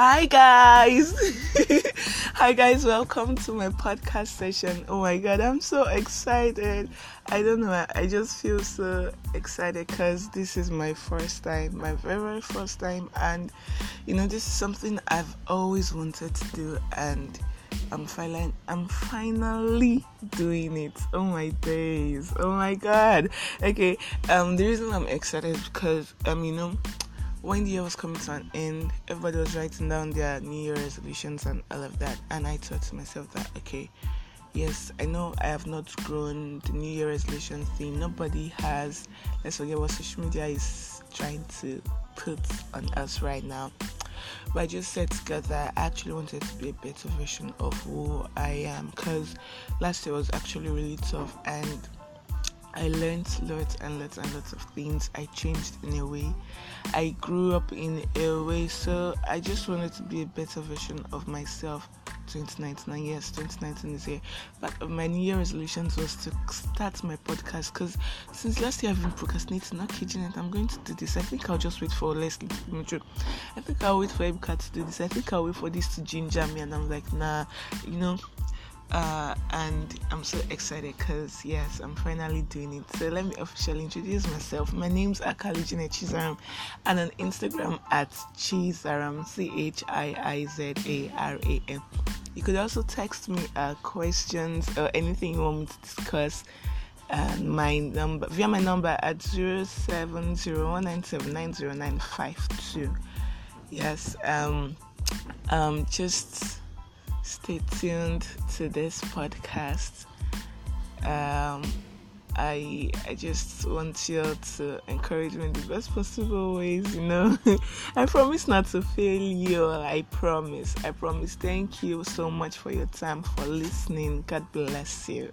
Hi guys. Hi guys, welcome to my podcast session. Oh my god, I'm so excited. I don't know, I just feel so excited cuz this is my first time, my very, very first time and you know this is something I've always wanted to do and I'm finally I'm finally doing it. Oh my days. Oh my god. Okay. Um the reason I'm excited is because um you know when the year was coming to an end, everybody was writing down their New Year resolutions and all of that. And I thought to myself that, okay, yes, I know I have not grown the New Year resolution thing. Nobody has. Let's forget what social media is trying to put on us right now. But I just said together, I actually wanted to be a better version of who I am because last year was actually really tough and I learned lots and lots and lots of things. I changed in a way. I grew up in a way. So I just wanted to be a better version of myself. 2019, yes, 2019 is here. But my New Year resolutions was to start my podcast because since last year I've been procrastinating, not kidding it. I'm going to do this. I think I'll just wait for Leslie to I think I'll wait for Ebuka to do this. I think I'll wait for this to ginger me, and I'm like, nah, you know uh, and I'm so excited because yes, I'm finally doing it. So let me officially introduce myself. My name's Akali Janet Chizaram, and on Instagram at Chizaram, C H I I Z A R A M. You could also text me uh, questions or anything you want me to discuss. And my number via my number at zero seven zero one nine seven nine zero nine five two. Yes, um, um, just stay tuned to this podcast. Um, I I just want you to encourage me in the best possible ways, you know. I promise not to fail you. I promise. I promise. Thank you so much for your time for listening. God bless you.